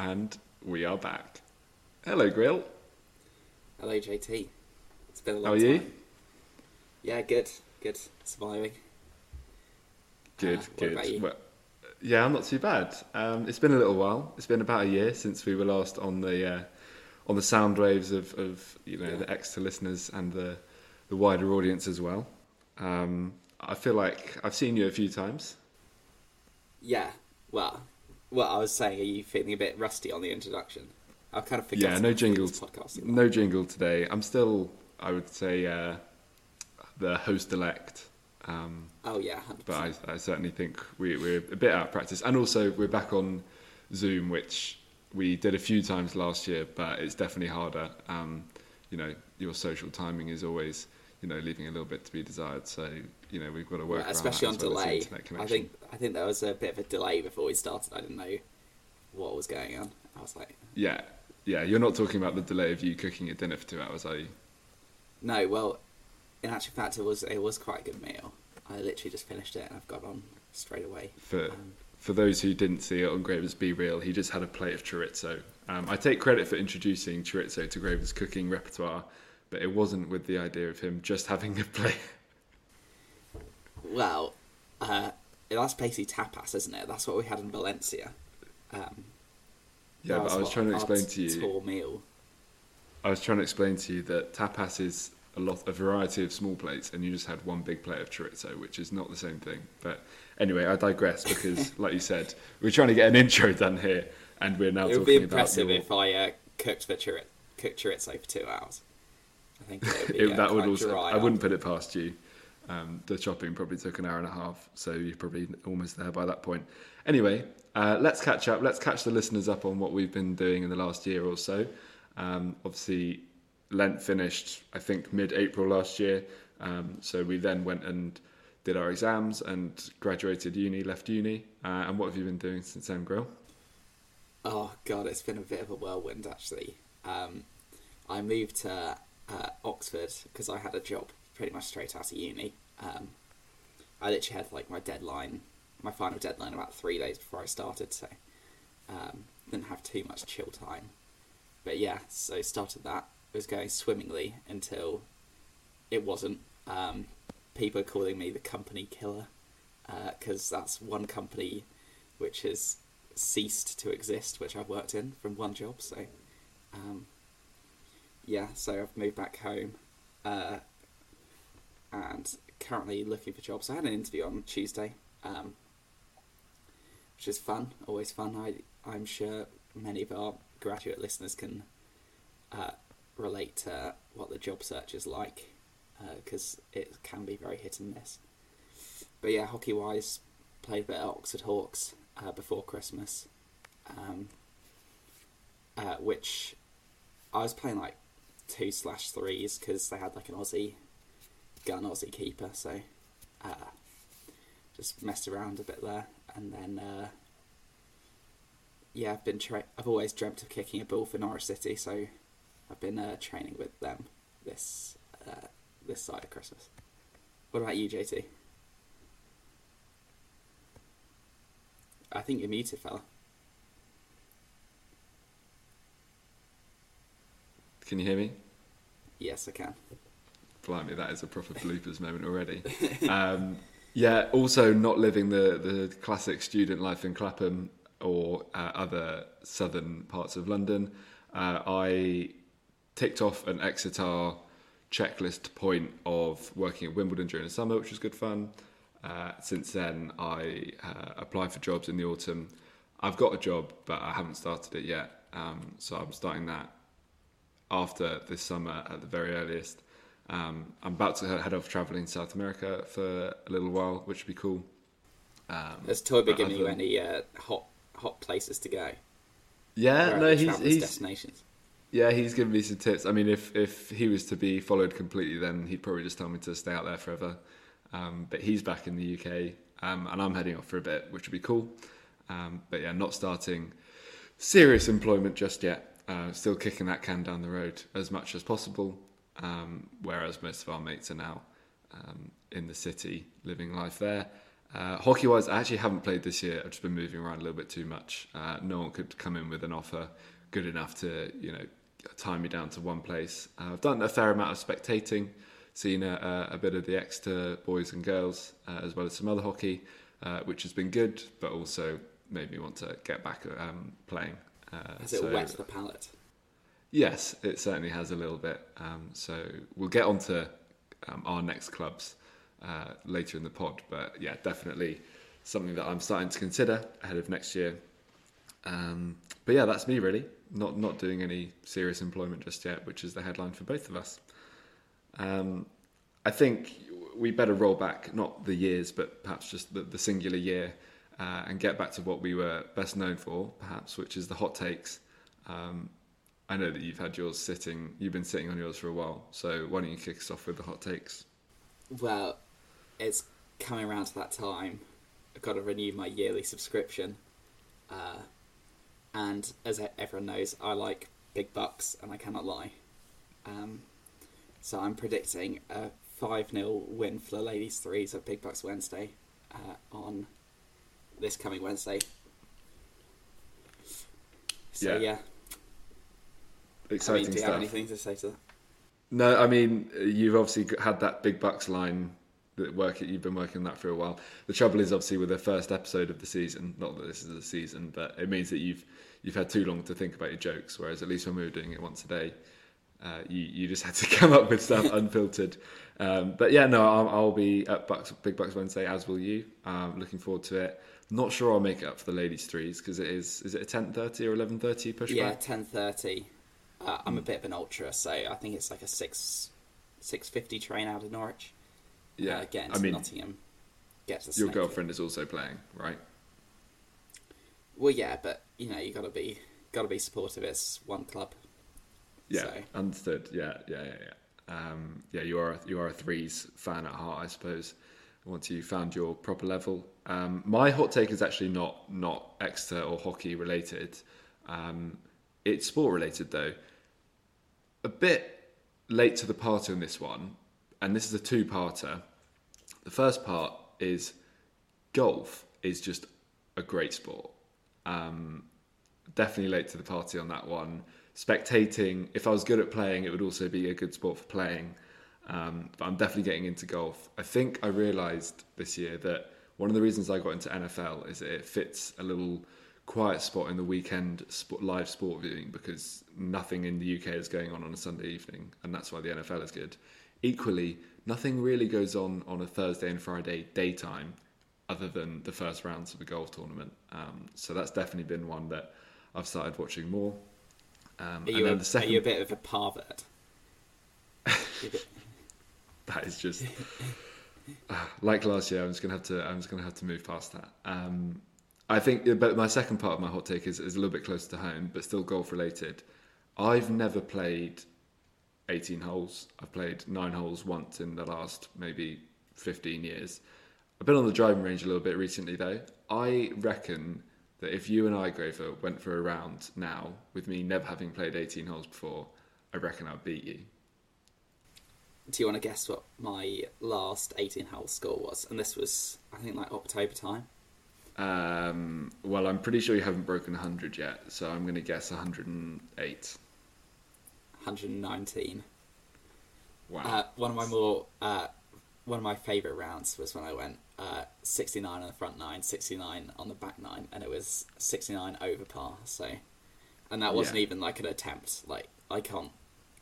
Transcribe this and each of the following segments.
And we are back. Hello, Grill. Hello, JT. It's been a long How are you? time. Yeah, good. Good. Surviving. Good, Uh, good. you? Well, yeah, I'm not too bad. Um, it's been a little while. It's been about a year since we were last on the uh, on the sound waves of, of you know Yeah. the Exeter listeners and the the wider audience as well. Um, I feel like I've seen you a few times. Yeah. Well, well, I was saying, are you feeling a bit rusty on the introduction? I've kind of forgotten. Yeah, no jingles. No jingle today. I'm still, I would say, uh, the host elect. Um, Oh yeah, 100%. but I, I certainly think we, we're a bit out of practice. And also, we're back on Zoom, which we did a few times last year, but it's definitely harder. Um, you know, your social timing is always, you know, leaving a little bit to be desired. So, you know, we've got to work Yeah, especially on well delay. I think I think there was a bit of a delay before we started. I didn't know what was going on. I was like, Yeah, yeah. You're not talking about the delay of you cooking your dinner for two hours, are you? no. Well, in actual fact, it was it was quite a good meal. I literally just finished it and I've got on straight away. For Um, for those who didn't see it on Graver's BeReal, he just had a plate of chorizo. Um, I take credit for introducing chorizo to Graver's cooking repertoire, but it wasn't with the idea of him just having a plate. Well, uh, that's basically tapas, isn't it? That's what we had in Valencia. Um, Yeah, but I was trying to explain to you. Meal. I was trying to explain to you that tapas is a lot, a variety of small plates, and you just had one big plate of chorizo, which is not the same thing. But anyway, I digress because, like you said, we're trying to get an intro done here, and we're now It would be impressive if I uh, cooked the chorizo, cooked chorizo for two hours. I think it be, it, that would also. I wouldn't put it past you. Um, the shopping probably took an hour and a half, so you're probably almost there by that point. Anyway, uh, let's catch up. Let's catch the listeners up on what we've been doing in the last year or so. Um, obviously, Lent finished, I think, mid-April last year. Um, so we then went and did our exams and graduated uni, left uni. Uh, and what have you been doing since then, Grill? Oh god, it's been a bit of a whirlwind actually. Um, I moved to uh, Oxford because I had a job pretty much straight out of uni. Um, I literally had like my deadline, my final deadline about three days before I started, so um, didn't have too much chill time. But yeah, so started that. It was going swimmingly until it wasn't. Um, people are calling me the company killer because that's one company which has ceased to exist, which I've worked in from one job. So, um, yeah, so I've moved back home uh, and currently looking for jobs. I had an interview on Tuesday, um, which is fun, always fun. I, I'm sure many of our graduate listeners can uh, relate to what the job search is like because it can be very hit and miss. But yeah, hockey wise, played a bit at Oxford Hawks uh, before Christmas, um, uh, which I was playing like two slash threes because they had like an Aussie gun Aussie keeper, so uh, just messed around a bit there, and then uh, yeah, I've been tra- I've always dreamt of kicking a ball for Norwich City, so I've been uh, training with them this uh, this side of Christmas. What about you, JT? I think you're muted, fella. Can you hear me? Yes, I can. Blimey, that is a proper bloopers moment already. Um, yeah, also not living the, the classic student life in Clapham or uh, other southern parts of London. Uh, I ticked off an Exeter checklist point of working at Wimbledon during the summer, which was good fun. Uh, since then, I uh, applied for jobs in the autumn. I've got a job, but I haven't started it yet. Um, so I'm starting that after this summer at the very earliest. Um, I'm about to head off traveling South America for a little while, which would be cool. Um, Has Toby given you any uh, hot hot places to go? Yeah, no, he's he's destinations. yeah, he's given me some tips. I mean, if if he was to be followed completely, then he'd probably just tell me to stay out there forever. Um, but he's back in the UK, um, and I'm heading off for a bit, which would be cool. Um, but yeah, not starting serious employment just yet. Uh, still kicking that can down the road as much as possible. Um, whereas most of our mates are now um, in the city, living life there. Uh, hockey wise, I actually haven't played this year. I've just been moving around a little bit too much. Uh, no one could come in with an offer good enough to, you know, tie me down to one place. Uh, I've done a fair amount of spectating, seen a, a bit of the Exeter boys and girls, uh, as well as some other hockey, uh, which has been good, but also made me want to get back um, playing. Uh, Has it so- wet the palate? Yes, it certainly has a little bit. Um, so we'll get on to um, our next clubs uh, later in the pod. But yeah, definitely something that I'm starting to consider ahead of next year. Um, but yeah, that's me really. Not not doing any serious employment just yet, which is the headline for both of us. Um, I think we better roll back not the years, but perhaps just the, the singular year, uh, and get back to what we were best known for, perhaps, which is the hot takes. Um, I know that you've had yours sitting, you've been sitting on yours for a while. So why don't you kick us off with the hot takes? Well, it's coming around to that time. I've got to renew my yearly subscription. Uh, and as everyone knows, I like big bucks and I cannot lie. Um, so I'm predicting a 5 0 win for the Ladies Threes at Big BUCS Wednesday uh, on this coming Wednesday. So, Yeah. yeah. I mean, do you stuff. have anything to say to that? No, I mean you've obviously had that big bucks line that work. You've been working on that for a while. The trouble is obviously with the first episode of the season. Not that this is a season, but it means that you've you've had too long to think about your jokes. Whereas at least when we were doing it once a day, uh, you you just had to come up with stuff unfiltered. Um, but yeah, no, I'll, I'll be at BUCS Big BUCS Wednesday as will you. Um, looking forward to it. Not sure I'll make it up for the ladies threes because it is is it a ten thirty or eleven thirty pushback? Yeah, ten thirty. Uh, I'm a bit of an ultra, so I think it's like a six six fifty train out of Norwich. yeah. uh, get I mean, Nottingham. Get to your girlfriend is also playing, right? Well, yeah, but you know you got to be got to be supportive. It's one club. Yeah, So- understood. Yeah, yeah, yeah, yeah. Um, yeah, you are you are a threes fan at heart, I suppose. Once you found your proper level, um, my hot take is actually not not Exeter or hockey related. Um, it's sport related though. A bit late to the party on this one, and this is a two-parter. The first part is golf is just a great sport. Um, definitely late to the party on that one. Spectating, if I was good at playing, it would also be a good sport for playing. Um, but I'm definitely getting into golf. I think I realised this year that one of the reasons I got into NFL is that it fits a little quiet spot in the weekend sport, live sport viewing because nothing in the UK is going on on a Sunday evening, and that's why the NFL is good. Equally, nothing really goes on on a Thursday and Friday daytime other than the first rounds of a golf tournament. Um, so that's definitely been one that I've started watching more. Um, Are and you, then a, the second, are you a bit of a pervert? That is just like last year. I'm just gonna have to. I'm just gonna have to move past that. Um, I think, but my second part of my hot take is, is a little bit closer to home, but still golf related. I've never played 18 holes. I've played nine holes once in the last maybe 15 years. I've been on the driving range a little bit recently though. I reckon that if you and I, Grover, went for a round now with me never having played 18 holes before, I reckon I'd beat you. Do you want to guess what my last 18 hole score was? And this was, I think, like October time. Um, well, I'm pretty sure you haven't broken 100 yet, so I'm going to guess 108. 119. Wow. Uh, one of my more, uh, one of my favourite rounds was when I went uh, 69 on the front nine, 69 on the back nine, and it was 69 over par. So, and that wasn't Yeah. even like an attempt. Like I can't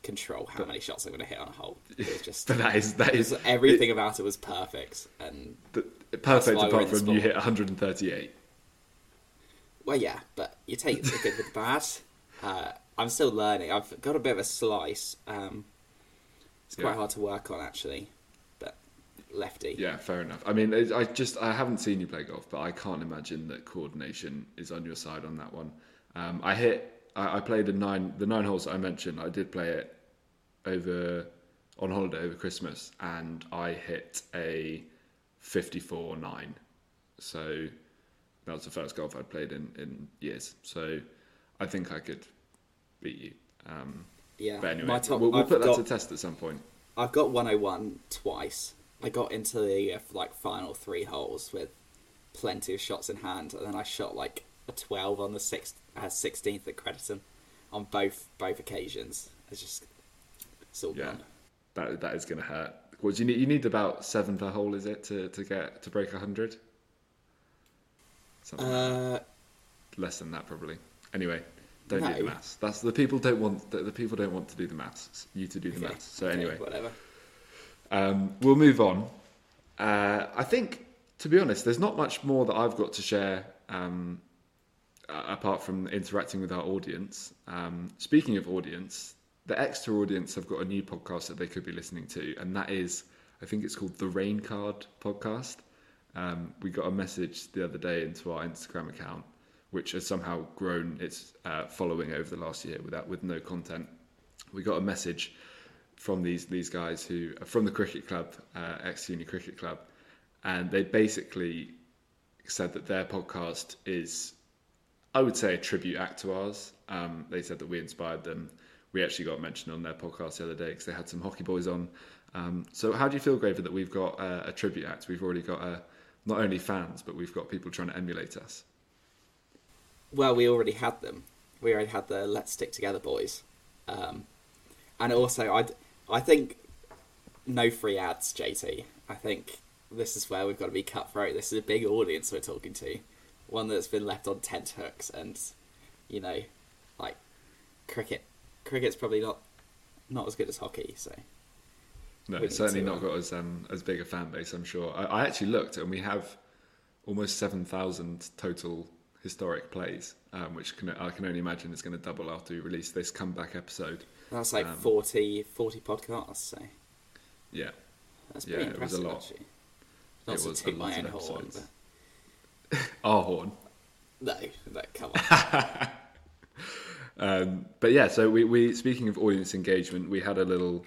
control how many shots I'm going to hit on a hole. It was just but that is that is everything about it was perfect, and it- perfect apart from you hit 138. Well, yeah, but you take the good with the bad. Uh, I'm still learning. I've got a bit of a slice. Um, it's quite Yeah. hard to work on actually, but lefty. Yeah, fair enough. I mean, I I just I haven't seen you play golf, but I can't imagine that coordination is on your side on that one. Um, I hit. I, I played the nine the nine holes that I mentioned. I did play it over on holiday over Christmas, and I hit a 54 nine. So that was the first golf I'd played in in years. So I think I could beat you. Um, Yeah, but anyway, top. we'll, we'll put that got, to test at some point. I've got 101 twice. I got into the uh, like final three holes with plenty of shots in hand, and then I shot like a twelve on the sixth, uh, sixteenth at Crediton on both both occasions. It's just it's all Yeah, gone. that that is going to hurt. What do you need? You need about seven per hole, is it, to, to get to break hundred? Like. Uh, less than that probably. Anyway, don't do the maths. That's the people don't want the, the people don't want to do the maths. You to do the okay, maths. So okay, anyway, whatever. um, we'll move on. Uh, I think, to be honest, there's not much more that I've got to share um, uh, apart from interacting with our audience. Um, speaking of audience, the Exeter audience have got a new podcast that they could be listening to, and that is, I think it's called the Rain Card Podcast. Um, we got a message the other day into our Instagram account, which has somehow grown its uh, following over the last year without with no content. We got a message from these these guys who are from the cricket club, uh, ex uni cricket club, and they basically said that their podcast is, I would say, a tribute act to ours. Um, they said that we inspired them. We actually got mentioned on their podcast the other day because they had some hockey boys on. Um, so, how do you feel, Graver, that we've got a, a tribute act? We've already got a, not only fans, but we've got people trying to emulate us. Well, we already had them. We already had the Let's Stick Together boys, um, and also I I think no free ads, JT. I think this is where we've got to be cutthroat. This is a big audience we're talking to, one that's been left on tent hooks, and you know, like cricket. Cricket's probably not not as good as hockey, so No, it's certainly not um, got as um, as big a fan base. I'm sure. I, I actually looked, and we have almost seven thousand total historic plays, um, which can, I can only imagine is going to double after we release this comeback episode. that's like Um, 40, 40 podcasts. So Yeah, that's yeah, pretty it was a lot. actually. Not It was a lot horn, but our horn. no, no, come on. Um, but yeah, so we, we speaking of audience engagement, we had a little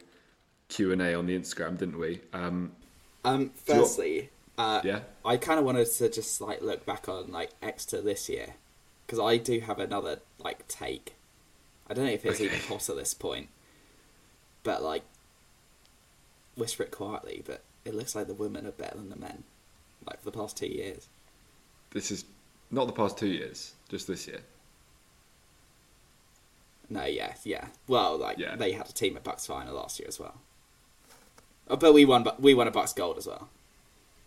Q and A on the Instagram, didn't we? Um, Um, firstly, uh, yeah, I kind of wanted to just like look back on like Exeter this year because I do have another like take. I don't know if it's Okay. even hot at this point, but like whisper it quietly. But it looks like the women are better than the men, like for the past two years. This is not the past two years, just this year. No, yeah, yeah. Well, like Yeah. they had a team at BUCS final last year as well. Oh, but we won. But we won a BUCS gold as well.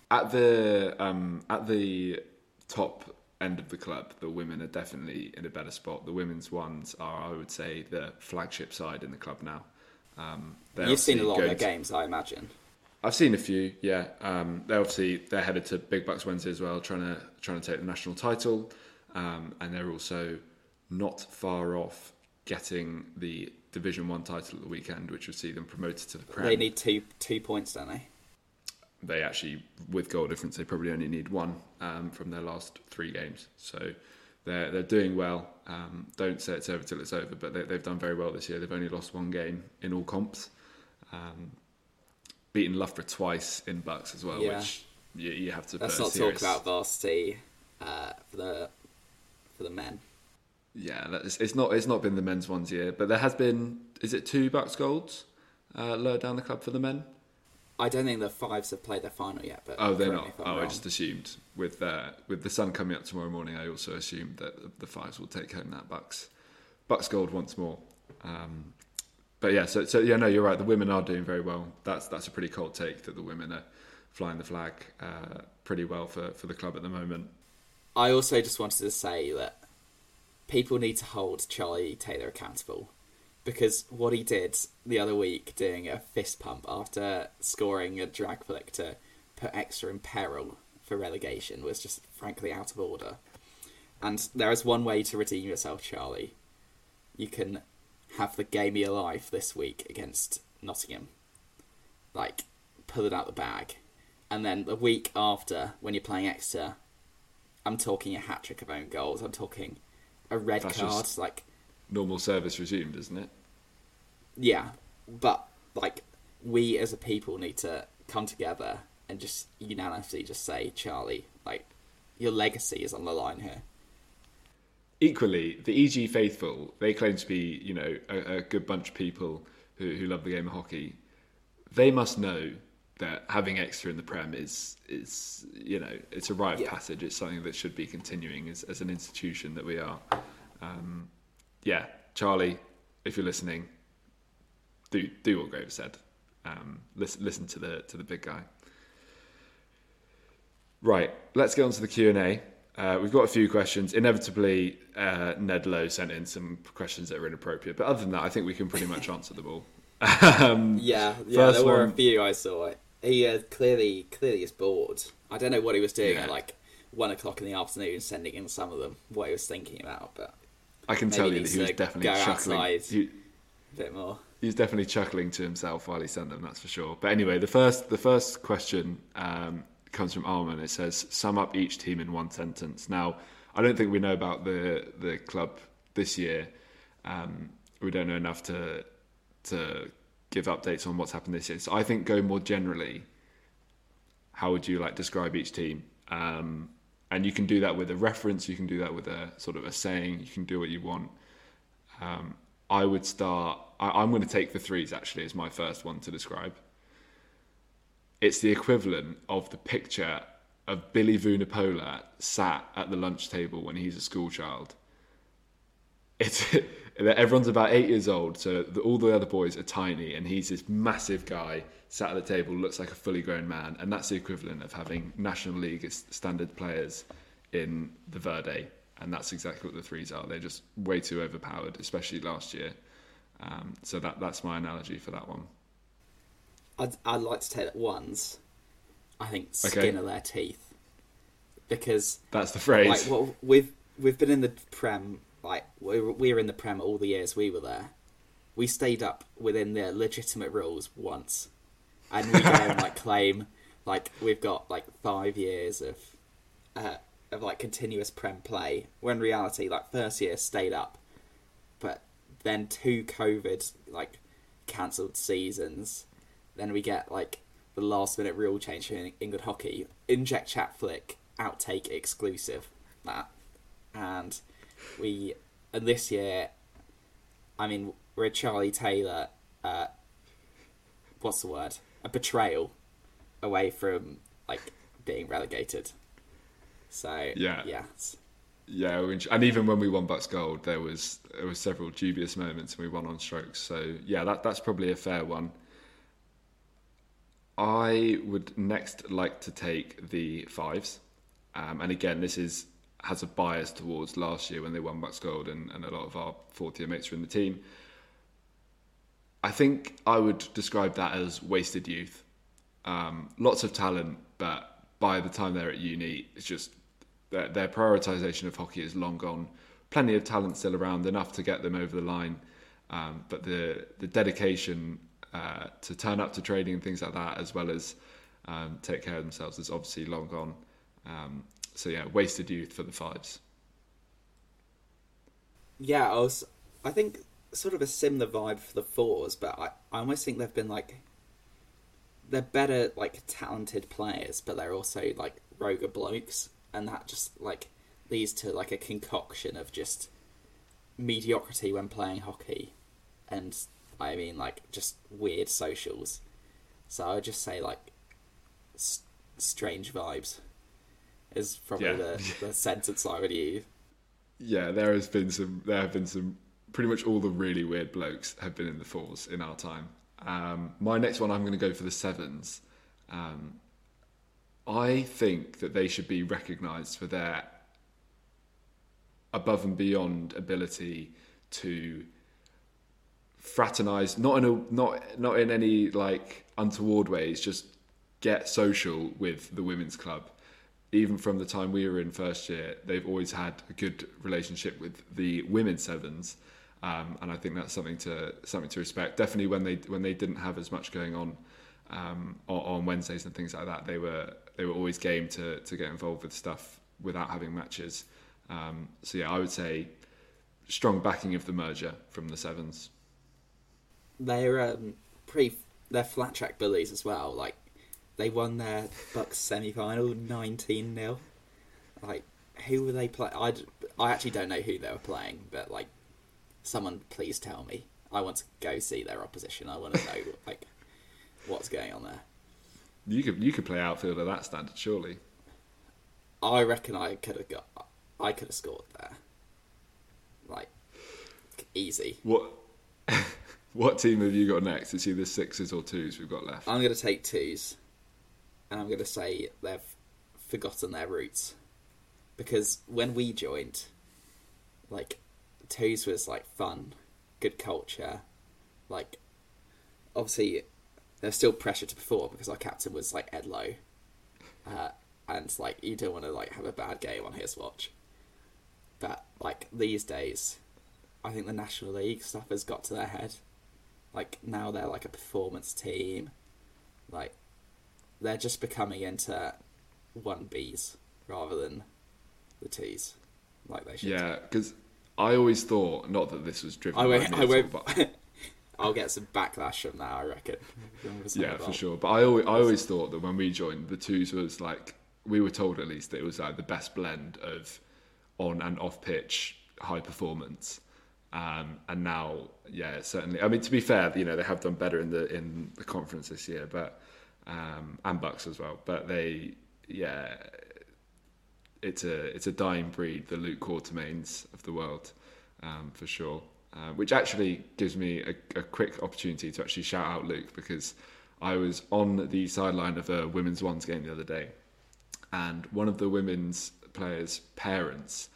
At the um, at the top end of the club, the women are definitely in a better spot. The women's ones are, I would say, the flagship side in the club now. Um, You've seen a lot of their games, I imagine. I've seen a few, yeah. Um, they're obviously they're headed to Big BUCS Wednesday as well, trying to trying to take the national title, um, and they're also not far off getting the Division One title at the weekend, which would see them promoted to the Prem. They need two two points, don't they? they actually, with goal difference, they probably only need one um, from their last three games. So they're they're doing well. Um, don't say it's over till it's over, but they, they've done very well this year. They've only lost one game in all comps. Um, beaten Loughborough twice in BUCS as well, Yeah. which you, you have to. Let's not serious, talk about varsity uh, for the for the men. Yeah, is, it's not it's not been the men's ones year, but there has been. Is it two BUCS golds uh, lower down the club for the men? I don't think the fives have played their final yet. But Oh, they're not. me if I'm Oh, I just assumed with uh, with the sun coming up tomorrow morning. I also assumed that the Fives will take home that BUCS BUCS gold once more. Um, but yeah, so so yeah, no, you're right. The women are doing very well. That's that's a pretty cold take that the women are flying the flag uh, pretty well for for the club at the moment. I also just wanted to say that people need to hold Charlie Taylor accountable because what he did the other week, doing a fist pump after scoring a drag flick to put Exeter in peril for relegation, was just frankly out of order. And there is one way to redeem yourself, Charlie. You can have the game of your life this week against Nottingham. Like, pull it out the bag. And then the week after, when you're playing Exeter, I'm talking a hat trick of own goals. I'm talking a red That's card. Like, Normal service resumed, isn't it? yeah, but like we as a people need to come together and just unanimously just say, Charlie, like your legacy is on the line here. Equally, the EG faithful, they claim to be, you know, a, a good bunch of people who, who love the game of hockey. They must know that having Exeter in the Prem is is you know it's a rite of Yeah. passage. It's something that should be continuing as, as an institution that we are. Um, yeah, Charlie, if you're listening, do do what Grove said. Um, listen listen to the to the big guy. Right, let's get on to the Q and A. Uh, we've got a few questions. Inevitably, uh, Ned Lowe sent in some questions that are inappropriate, but other than that, I think we can pretty much answer them all. Um, Yeah, yeah. There were a few I saw. He uh, clearly clearly is bored. I don't know what he was doing Yeah. at like one o'clock in the afternoon, sending in some of them. What he was thinking about, but I can tell you that he was definitely chuckling. He, a bit more. he was definitely chuckling to himself while he sent them. That's for sure. But anyway, the first the first question um, comes from Arman. It says, "Sum up each team in one sentence." Now, I don't think we know about the the club this year. Um, we don't know enough to to give updates on what's happened this year. So I think go more generally. How would you like describe each team? Um, and you can do that with a reference. You can do that with a sort of a saying. You can do what you want. Um, I would start. I, I'm going to take the threes actually as my first one to describe. It's the equivalent of the picture of Billy Vunipola sat at the lunch table when he's a school child. It's everyone's about eight years old, so the, all the other boys are tiny, and he's this massive guy sat at the table, looks like a fully grown man, and that's the equivalent of having National League standard players in the Verde, and that's exactly what the threes are. They're just way too overpowered, especially last year. Um, so that that's my analogy for that one. I'd I'd like to take that ones. I think Okay. skin of their teeth, because That's the phrase. like well, we've we've been in the prem like we were, we were in the prem all the years we were there. We stayed up within the legitimate rules once, and we go and like claim like we've got like five years of uh, of like continuous prem play. When in reality, like first year stayed up, but then two COVID like cancelled seasons. Then we get like the last minute rule change in England hockey. Inject chat flick outtake exclusive that, and we and this year, I mean we're a Charlie Taylor. Uh, what's the word? A betrayal away from like being relegated. So Yeah. Yeah, we- and even when we won BUCS Gold, there was there was several dubious moments, and we won on strokes. So yeah, that that's probably a fair one. I would next like to take the fives, um, and again, this is has a bias towards last year when they won BUCS Gold, and, and a lot of our fourth year mates were in the team. I think I would describe that as wasted youth. Um, lots of talent, but by the time they're at uni, it's just their, their prioritization of hockey is long gone. Plenty of talent still around, enough to get them over the line, um, but the the dedication uh, to turn up to training and things like that, as well as um, take care of themselves, is obviously long gone. Um, so yeah, wasted youth for the fives. Yeah, I was. I think sort of a similar vibe for the fours, but I, I almost think they've been like they're better, like talented players, but they're also like rogue blokes, and that just like leads to like a concoction of just mediocrity when playing hockey, and I mean like just weird socials. So I would just say like s- strange vibes is probably Yeah. the, the sentence I would use. Yeah, there has been some. There have been some. Pretty much all the really weird blokes have been in the fours in our time. Um, my next one, I'm going to go for the sevens. Um, I think that they should be recognised for their above and beyond ability to fraternize, not in a not not in any like untoward ways, just get social with the women's club. Even from the time we were in first year, they've always had a good relationship with the women's sevens, um, and I think that's something to something to respect. Definitely when they when they didn't have as much going on um, on, Wednesdays and things like that, they were they were always game to to get involved with stuff without having matches. Um, so yeah, I would say strong backing of the merger from the sevens. They're um, pretty. They're flat track bullies as well. Like they won their BUCS semi final nineteen 0 Like who were they play? I I actually don't know who they were playing, but like someone please tell me. I want to go see their opposition. I want to know like what's going on there. You could you could play outfield at that standard, surely. I reckon I could have got. I could have scored there. Like easy. What what team have you got next? It's either sixes or twos we've got left. I'm going to take twos, and I'm going to say they've forgotten their roots because when we joined, like twos was like fun, good culture, like obviously there's still pressure to perform because our captain was like Ed Lowe, uh, and like you don't want to like have a bad game on his watch. But like these days, I think the National League stuff has got to their head. Like now they're like a performance team, like they're just becoming into one Bs rather than the Ts, like they should. Yeah, because I always thought not that this was driven. I won't. me I won't. but- I'll get some backlash from that. I reckon. yeah, for sure. But I always, I always thought that when we joined, the twos was like we were told at least that it was like the best blend of on and off pitch high performance. Um, and now, yeah, certainly. I mean, to be fair, you know they have done better in the in the conference this year, but um, and BUCS as well. But they, yeah, it's a it's a dying breed, the Luke Quartermains of the world, um, for sure. Uh, which actually gives me a, a quick opportunity to actually shout out Luke because I was on the sideline of a women's ones game the other day, and one of the women's players' parents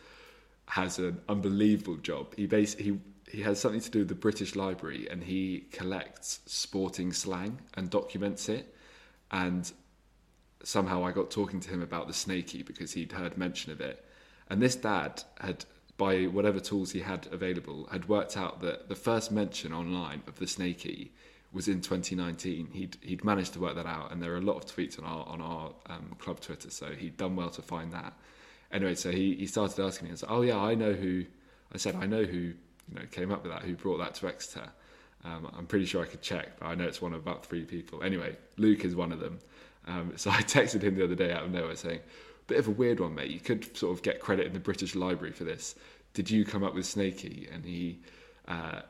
has an unbelievable job. He base he he has something to do with the British Library, and he collects sporting slang and documents it. And somehow I got talking to him about the snaky because he'd heard mention of it. And this dad had, by whatever tools he had available, had worked out that the first mention online of the snaky was in 2019. He'd he'd managed to work that out, and there are a lot of tweets on our on our um, club Twitter, so he'd done well to find that. Anyway, so he, he started asking me, and said, "Oh yeah, I know who." I said, "I know who you know came up with that, who brought that to Exeter." Um, I'm pretty sure I could check, but I know it's one of about three people. Anyway, Luke is one of them. Um, so I texted him the other day out of nowhere saying, "Bit of a weird one, mate. You could sort of get credit in the British Library for this. Did you come up with Snaky?" And he, uh,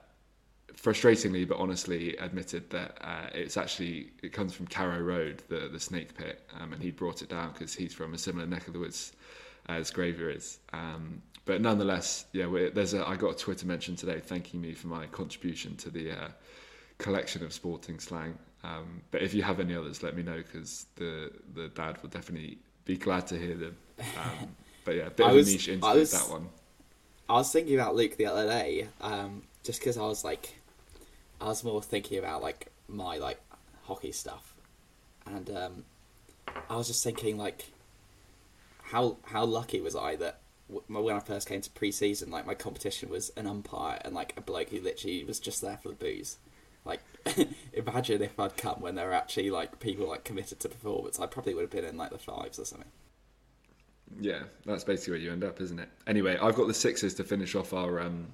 frustratingly but honestly, admitted that uh, it's actually it comes from Carrow Road, the the Snake Pit, um, and he brought it down because he's from a similar neck of the woods as Graver is. Um, but nonetheless, yeah, there's a I got a Twitter mention today thanking me for my contribution to the uh, collection of sporting slang. Um, but if you have any others, let me know because the the dad will definitely be glad to hear them. Um, but yeah, a bit I of was- a niche into that one. I was thinking about Luke the other day, um, just because I was like, I was more thinking about like my like hockey stuff, and um, I was just thinking like, how how lucky was I that when I first came to pre-season, like my competition was an umpire and like a bloke who literally was just there for the booze. Like, imagine if I'd come when there were actually like people like committed to performance. I probably would have been in like the fives or something. Yeah, that's basically where you end up, isn't it? Anyway, I've got the sixes to finish off our um,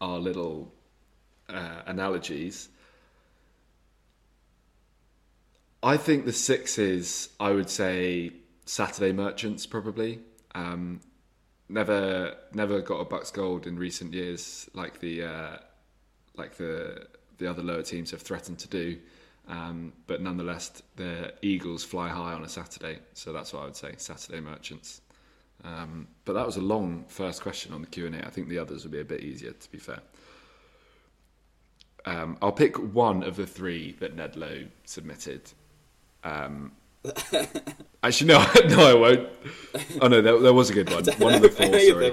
our little uh, analogies. I think the sixes, I would say Saturday Merchants probably. Um, never, never got a BUCS gold in recent years, like the uh, like the the other lower teams have threatened to do. Um, but nonetheless, the Eagles fly high on a Saturday, so that's what I would say. Saturday Merchants. Um, but that was a long first question on the Q and A. I think the others would be a bit easier, to be fair. Um, I'll pick one of the three that Ned Lowe submitted. Um, actually, no, no, I won't. Oh no, that, there was a good one. One of the four. Sorry.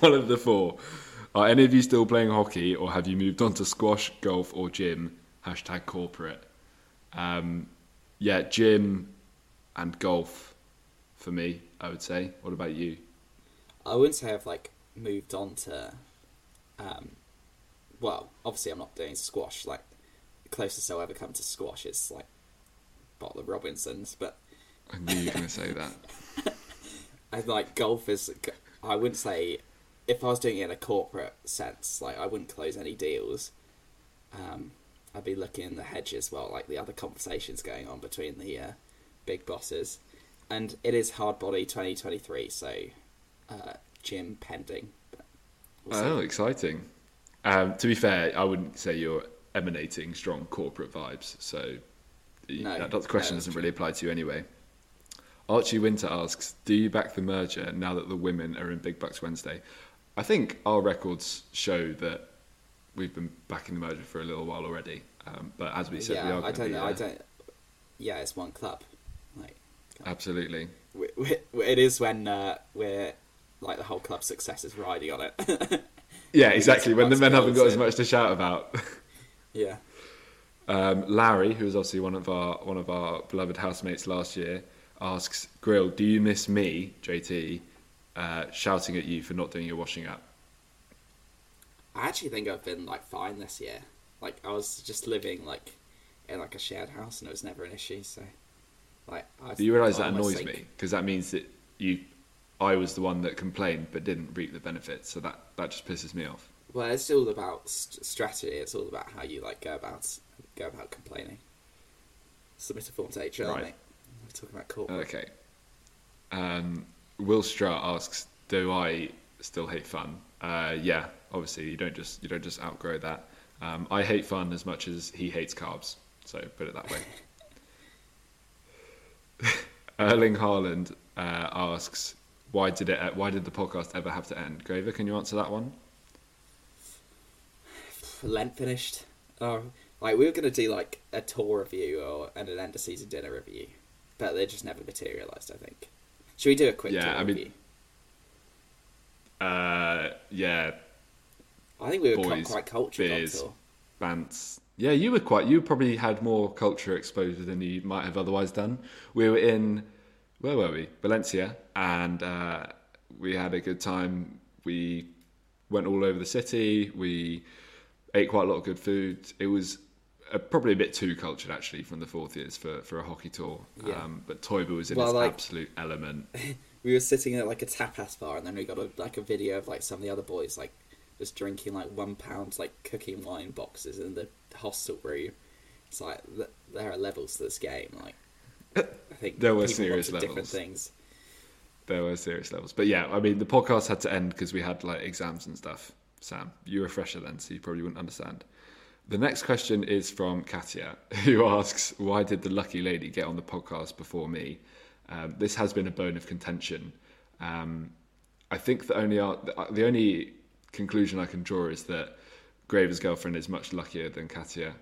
One of the four. Are any of you still playing hockey, or have you moved on to squash, golf, or gym? Hashtag corporate. Um, yeah, gym and golf for me. I would say. What about you? I wouldn't say I've like moved on to. Um, well, obviously I'm not doing squash. Like the closest I'll ever come to squash is like bottle the Robinsons, but I knew you were going to say that. and like golf is. I wouldn't say if I was doing it in a corporate sense, like I wouldn't close any deals. Um, I'd be looking in the hedges while like the other conversations going on between the uh, big bosses, and it is hard body twenty twenty three, so uh, gym pending. We'll. Oh, exciting. Um, to be fair, I wouldn't say you're emanating strong corporate vibes. So, No, that, that question doesn't true. really apply to you anyway. Archie Winter asks, "Do you back the merger now that the women are in Big BUCS Wednesday?" I think our records show that we've been backing the merger for a little while already. Um, but as we said, we yeah, are I don't be know. I don't. Yeah, it's one club. Like, Absolutely. we, we, it is when uh, we're like the whole club's success is riding on it. Yeah, exactly. When the men haven't got as much to shout about. yeah. Um, Larry, who was obviously one of our one of our beloved housemates last year, asks, "Grill, do you miss me, JT, uh, shouting at you for not doing your washing up?" I actually think I've been like fine this year. Like I was just living like in like a shared house and it was never an issue. So like I. Do you realise that annoys me? Because that means that you, I was the one that complained but didn't reap the benefits. So that that just pisses me off. Well, it's all about st- strategy. It's all about how you like go about go about complaining. Submit a form to HR, Right. mate. We're talking about corporate. Okay. Um, Will Strutt asks, "Do I still hate fun?" Uh, yeah, obviously you don't just you don't just outgrow that. Um, I hate fun as much as he hates carbs. So put it that way. Erling Haaland uh, asks, "Why did it? Why did the podcast ever have to end?" Graver, can you answer that one? Lent finished. Oh, like we were gonna do like a tour review or and an end of season dinner review, but they just never materialised. I think. Should we do a quick Yeah, tour I mean- Uh, yeah, I think we were boys, quite cultured on tour. Bants. Yeah, you were quite. You probably had more culture exposure than you might have otherwise done. We were in, where were we? Valencia, and uh, we had a good time. We went all over the city. We ate quite a lot of good food. It was probably a bit too cultured actually from the fourth years for, for a hockey tour. Yeah. Um, but Toiber was in Well, its like- absolute element. We were sitting at like a tapas bar, and then we got a, like a video of like some of the other boys like just drinking like one pound like cooking wine boxes in the hostel room. It's like th- there are levels to this game. Like I think There were serious wanted different levels. things. There were serious levels. But yeah, I mean, the podcast had to end because we had like exams and stuff. Sam, you were fresher then, so you probably wouldn't understand. The next question is from Katia, who asks, Why did the lucky lady get on the podcast before me? Um, this has been a bone of contention. Um, I think the only, ar- the only conclusion I can draw is that Graver's girlfriend is much luckier than Katia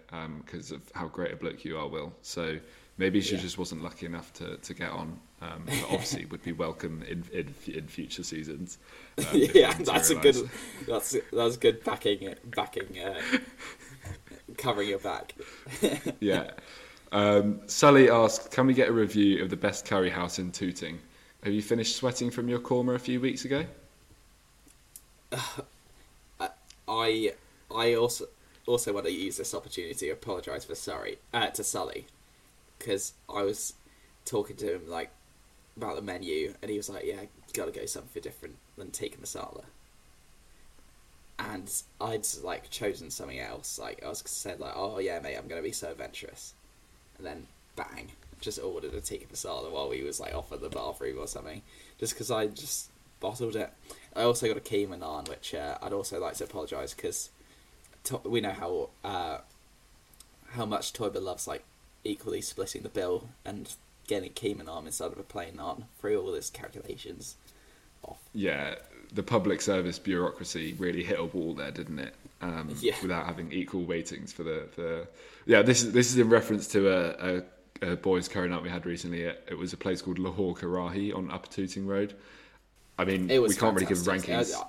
because of how great a bloke you are, Will. So maybe she Yeah. just wasn't lucky enough to, to get on. Um, but obviously, would be welcome in in, in future seasons. um, yeah, that's a good. That's that's good backing. Backing. Uh, covering your back. Yeah. Um, Sully asked, "Can we get a review of the best curry house in Tooting? Have you finished sweating from your korma a few weeks ago?" I I also also want to use this opportunity to apologise for Surrey uh, to Sully because I was talking to him like about the menu and he was like, "Yeah, got to go something different than tikka masala." And I'd like chosen something else. Like I was said, like, "Oh yeah, mate, I'm gonna be so adventurous," and then bang, just ordered a tikka masala while we was like off at the bathroom or something, just because I just bottled it. I also got a keema naan, which uh, I'd also like to apologise because to- we know how uh, how much Toiber loves like equally splitting the bill and getting keema naan instead of a plain naan through all his calculations. Yeah, the public service bureaucracy really hit a wall there, didn't it? Um, Yeah. Without having equal weightings for the, the yeah. This is this is in reference to a, a, a boys' curry night we had recently. It, it was a place called Lahore Karahi on Upper Tooting Road. I mean, It was we can't really give rankings. Uh,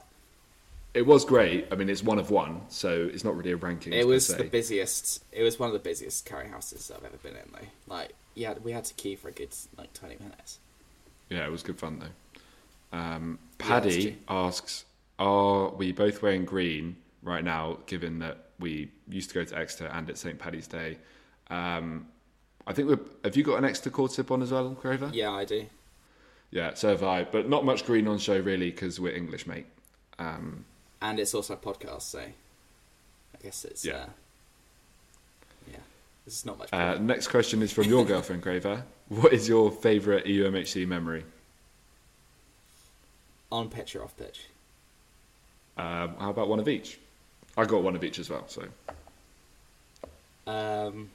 It was great. I mean, it's one of one, so it's not really a ranking. It was the busiest. It was one of the busiest curry houses I've ever been in, though. Like, yeah, we had to queue for a good like twenty minutes. Yeah, it was good fun though. Um, Paddy true. asks, "Are we both wearing green right now? Given that we used to go to Exeter and it's St Paddy's Day, um, I think we're. Have you got an Exeter cord tip on as well, Grover? Yeah, I do. Yeah, so have I. But not much green on show really because we're English, mate. Um, And it's also a podcast, so I guess it's Yeah. uh, yeah. This is not much. uh, next question is from your girlfriend, Graver. What is your favourite EUMHC memory? On pitch or off pitch? Um, how about one of each? I got one of each as well. So Um,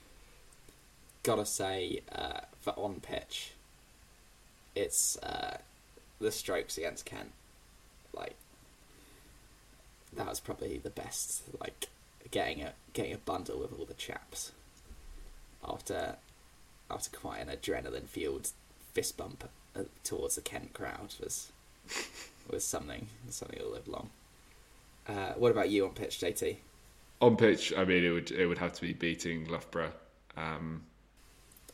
gotta say, uh, for on pitch, it's uh, the strokes against Kent. Like that was probably the best. Like getting a getting a bundle with all the chaps after after quite an adrenaline fueled fist bump uh, towards the Kent crowd was was something something to live long. Uh, what about you on pitch, JT? On pitch, I mean, it would it would have to be beating Loughborough. Um,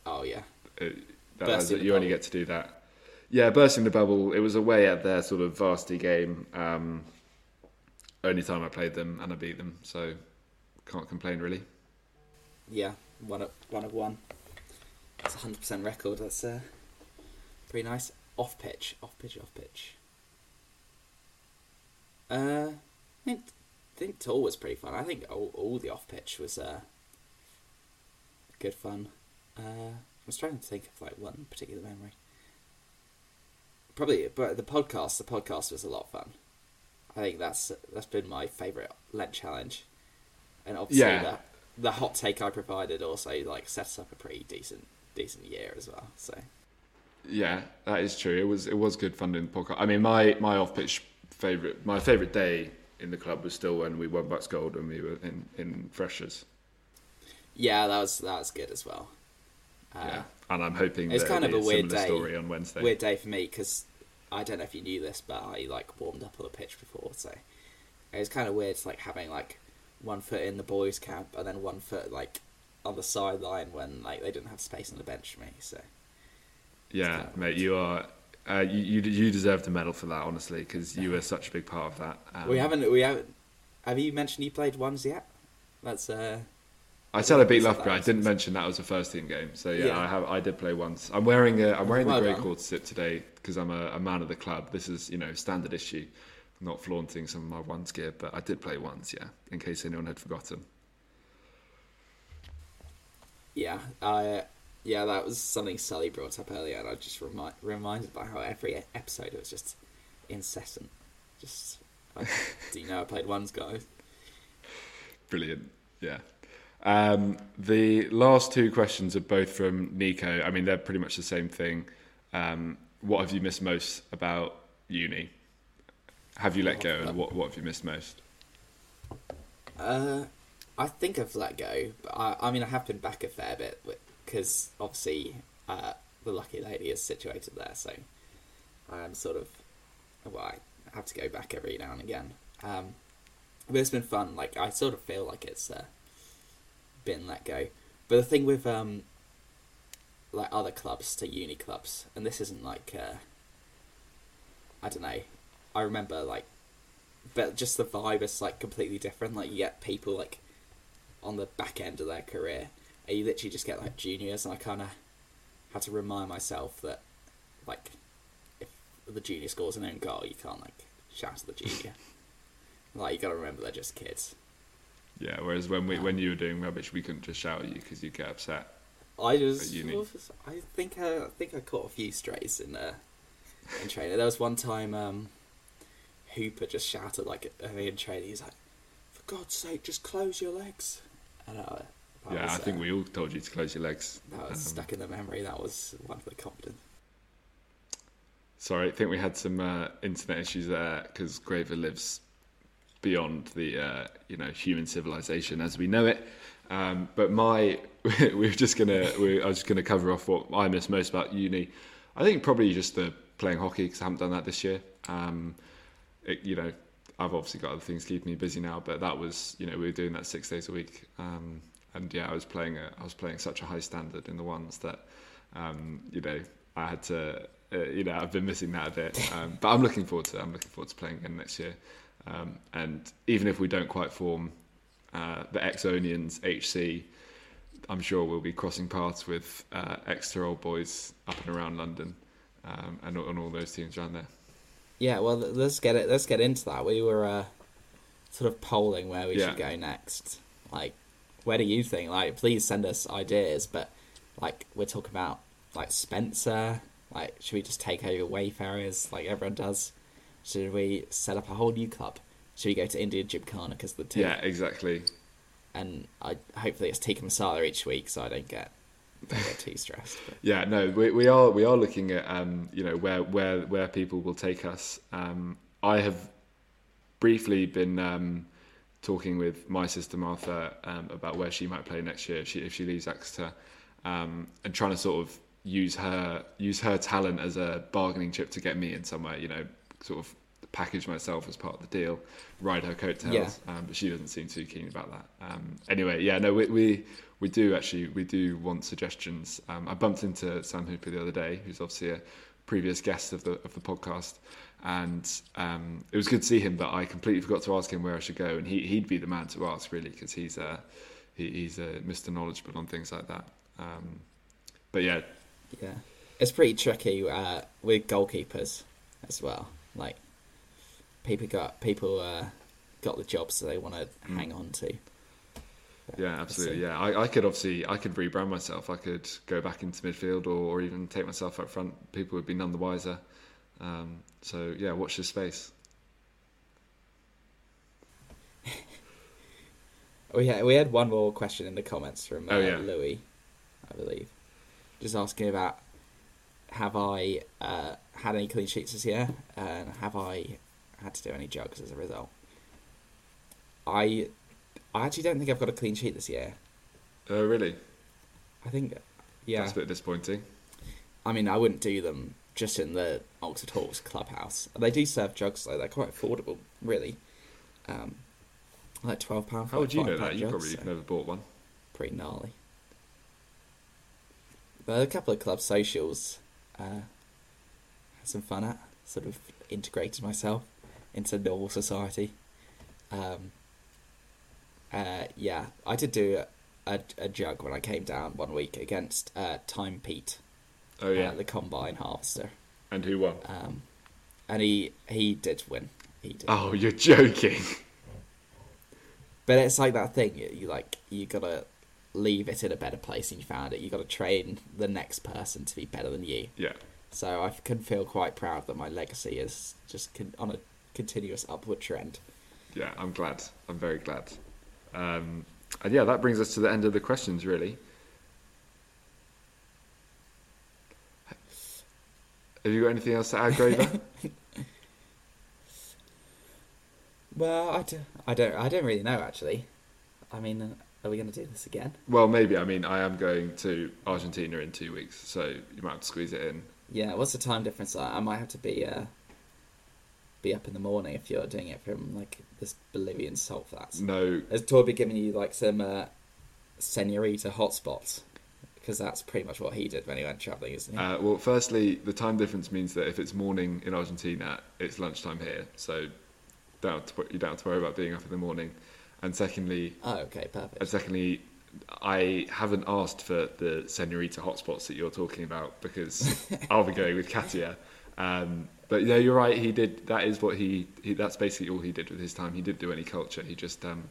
oh yeah, it, that, you only get to do that. Yeah, bursting the bubble. It was away at their sort of varsity game. Um, only time I played them and I beat them, so can't complain really. Yeah, one of one of one. That's a hundred percent record. That's uh, pretty nice. Off pitch, off pitch, off pitch. Uh, I think, I think Tour was pretty fun. I think all, all the off pitch was uh, good fun. Uh, I was trying to think of like one particular memory. Probably, but the podcast, the podcast was a lot of fun. I think that's that's been my favourite Lent challenge, and obviously yeah. the, the hot take I provided also like sets up a pretty decent decent year as well. So yeah, that is true. It was it was good fun doing the podcast. I mean, my my off pitch favorite my favorite day in the club was still when we won BUCS Gold and we were in in freshers. Yeah, that was that was good as well. Uh, yeah, and I'm hoping it's kind of a, weird day. Story on Wednesday. Weird day for me because I don't know if you knew this, but I like warmed up on the pitch before, so it was kind of weird, like having like one foot in the boys' camp and then one foot like on the sideline when like they didn't have space on the bench for me. So yeah, mate, you are. Uh, you, you you deserve the medal for that, honestly, because you were such a big part of that. Um, we haven't we haven't. Have you mentioned you played ones yet? That's uh, I said I beat Loughborough. I didn't mention that was a first team game. So yeah, yeah, I have. I did play once. I'm wearing a. I'm wearing well the grey quarter today because I'm a, a, man of the club. This is you know standard issue. I'm not flaunting some of my ones gear, but I did play once. Yeah, in case anyone had forgotten. Yeah, I. Yeah, that was something Sully brought up earlier, and I just remind, reminded by how every episode it was just incessant. Just, I, do you know I played ones, guys? Brilliant. Yeah. Um, the last two questions are both from Nico. I mean, they're pretty much the same thing. Um, what have you missed most about uni? Have you let go, and what what have you missed most? Uh, I think I've let go, but I, I mean, I have been back a fair bit because obviously uh, the lucky lady is situated there, so I'm sort of well, I have to go back every now and again. Um, but it's been fun. Like I sort of feel like it's. Uh, been let go. But the thing with um, like other clubs to uni clubs, and this isn't like uh, I don't know. I remember like, but just the vibe is like completely different. Like you get people like on the back end of their career, and you literally just get like juniors, and I kind of had to remind myself that like if the junior scores an own goal, you can't like shout at the junior. like you got to remember they're just kids. Yeah, whereas when we when you were doing rubbish, we couldn't just shout at you because you'd get upset. I just, I think I, I think I caught a few strays in uh, in training. There was one time um, Hooper just shouted like at me in training. He's like, "For God's sake, just close your legs." And, uh, yeah, was, I think uh, we all told you to close your legs. That was um, stuck in the memory. That was one of the confident. Sorry, I think we had some uh, internet issues there because Graver lives beyond the uh, you know human civilization as we know it. Um, but my we are just gonna we I was just gonna cover off what I miss most about uni. I think probably just the playing hockey because I haven't done that this year. Um, it, you know, I've obviously got other things keeping me busy now, but that was you know we were doing that six days a week. Um, and yeah, I was playing a, I was playing such a high standard in the ones that um, you know I had to uh, you know I've been missing that a bit. Um, but I'm looking forward to I'm looking forward to playing again next year. Um, and even if we don't quite form uh, the Exonians HC, I'm sure we'll be crossing paths with uh, Exeter Old Boys up and around London, um, and, and, all those teams around there. Yeah, well, let's get it. Let's get into that. We were uh, sort of polling where we yeah. should go next. Like, where do you think? Like, please send us ideas. But like, we're talking about like Spencer. Like, should we just take over Wayfarers like everyone does? Should we set up a whole new club? Should we go to Indian Gymkhana because the two? Yeah, exactly. And I hopefully it's tikka masala each week, so I don't get don't get too stressed. But. Yeah, no, we, we are we are looking at um, you know where where where people will take us. Um, I have briefly been um, talking with my sister Martha um, about where she might play next year if she if she leaves Exeter, um, and trying to sort of use her use her talent as a bargaining chip to get me in somewhere. You know, sort of package myself as part of the deal, ride her coattails. Yeah. Um, but she doesn't seem too keen about that. Um, anyway, yeah, no, we, we we do actually we do want suggestions. Um, I bumped into Sam Hooper the other day, who's obviously a previous guest of the of the podcast, and um, it was good to see him. But I completely forgot to ask him where I should go, and he he'd be the man to ask really because he's a he, he's uh, Mr. Knowledgeable on things like that. Um, but yeah, Yeah, it's pretty tricky uh, with goalkeepers as well. Like people got people uh, got the jobs that they want to Mm. hang on to. Yeah, absolutely. Yeah, I, I could obviously I could rebrand myself. I could go back into midfield or, or even take myself up front. People would be none the wiser. Um, so yeah, watch this space. We had, we had one more question in the comments from uh, Oh, yeah. Louis, I believe, just asking about have I uh, had any clean sheets this year and have I had to do any jugs as a result. I I actually don't think I've got a clean sheet this year. Oh really? I think yeah. That's a bit disappointing. I mean, I wouldn't do them just in the Oxford Hawks clubhouse. They do serve jugs though; they're quite affordable, really. Um, like twelve pound. How would you know that? You probably so never bought one. pretty gnarly. But a couple of club socials, uh, had some fun at. Sort of integrated myself into normal society. Um, uh, yeah, I did do a, a, jug when I came down one week against uh, Time Pete Oh yeah. uh, the combine harvester, and who won? um, and he he did win. He did. Oh, you're joking. But it's like that thing. You, you like you gotta leave it in a better place than you found it. You gotta train the next person to be better than you. yeah. So I can feel quite proud that my legacy is just con- on a continuous upward trend. Yeah, I'm glad. I'm very glad. Um, and yeah, that brings us to the end of the questions, really. Have you got anything else to add, Graver? Well, I, do, I don't I don't really know actually. I mean, are we gonna do this again? well, maybe. I mean, I am going to Argentina in two weeks, so you might have to squeeze it in. Yeah. What's the time difference? I, I might have to be uh, be up in the morning if you're doing it from like this Bolivian salt flats. No, Has Torby given you like some uh, senorita hotspots? Because that's pretty much what he did when he went travelling, isn't he? Uh, well, firstly, the time difference means that if it's morning in Argentina, it's lunchtime here. So don't have to, you don't have to worry about being up in the morning. And secondly, oh, okay, perfect. and secondly, I haven't asked for the senorita hotspots that you're talking about because I'll be going with Katia. Um, but yeah, you're right. He did. That is what he, he. That's basically all he did with his time. He didn't do any culture. He just um,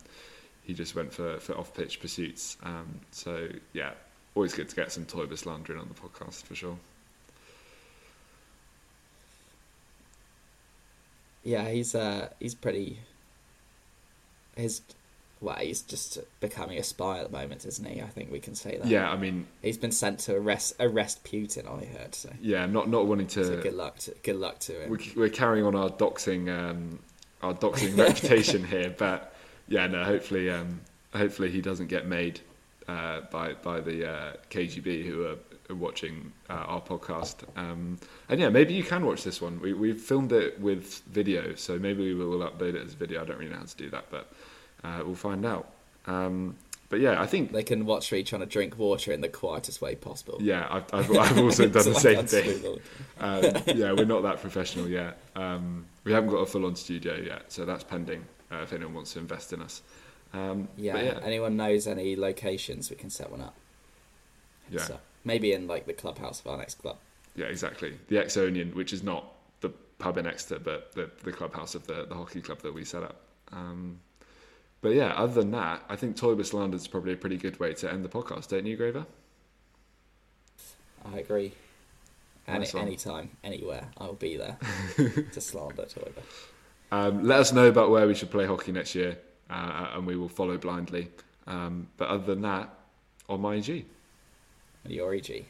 he just went for, for off pitch pursuits. Um, so yeah, always good to get some Toy slander on the podcast for sure. Yeah, he's uh he's pretty. His well, he's just becoming a spy at the moment, isn't he? I think we can say that. Yeah, I mean, he's been sent to arrest arrest Putin. I heard so. yeah, not not wanting to. So good luck to good luck to him. we're, we're carrying on our doxing um, our doxing reputation here, but yeah, no. Hopefully, um, hopefully he doesn't get made uh, by by the uh, KGB who are, watching uh, our podcast. Um, and yeah, maybe you can watch this one. We we've filmed it with video, so maybe we will upload it as a video. I don't really know how to do that, but uh, we'll find out. Um, but yeah, I think They can watch me trying to drink water in the quietest way possible. yeah, I've, I've, I've also done the same thing. um, yeah, we're not that professional yet. Um, we haven't got a full-on studio yet, so that's pending. Uh, if anyone wants to invest in us, um, Yeah, yeah, anyone knows any locations, we can set one up. Yeah. So, maybe in like the clubhouse of our next club. yeah, exactly. The Exonian, which is not the pub in Exeter, but the, the clubhouse of the, the hockey club that we set up. Um, but yeah, other than that, I think Toybus is probably a pretty good way to end the podcast, don't you, Graver? I agree. Nice one. anytime, anywhere, I will be there to slander Toiber. Um, let us know about where we should play hockey next year, uh, and we will follow blindly. Um, but other than that, on my G. Your EG?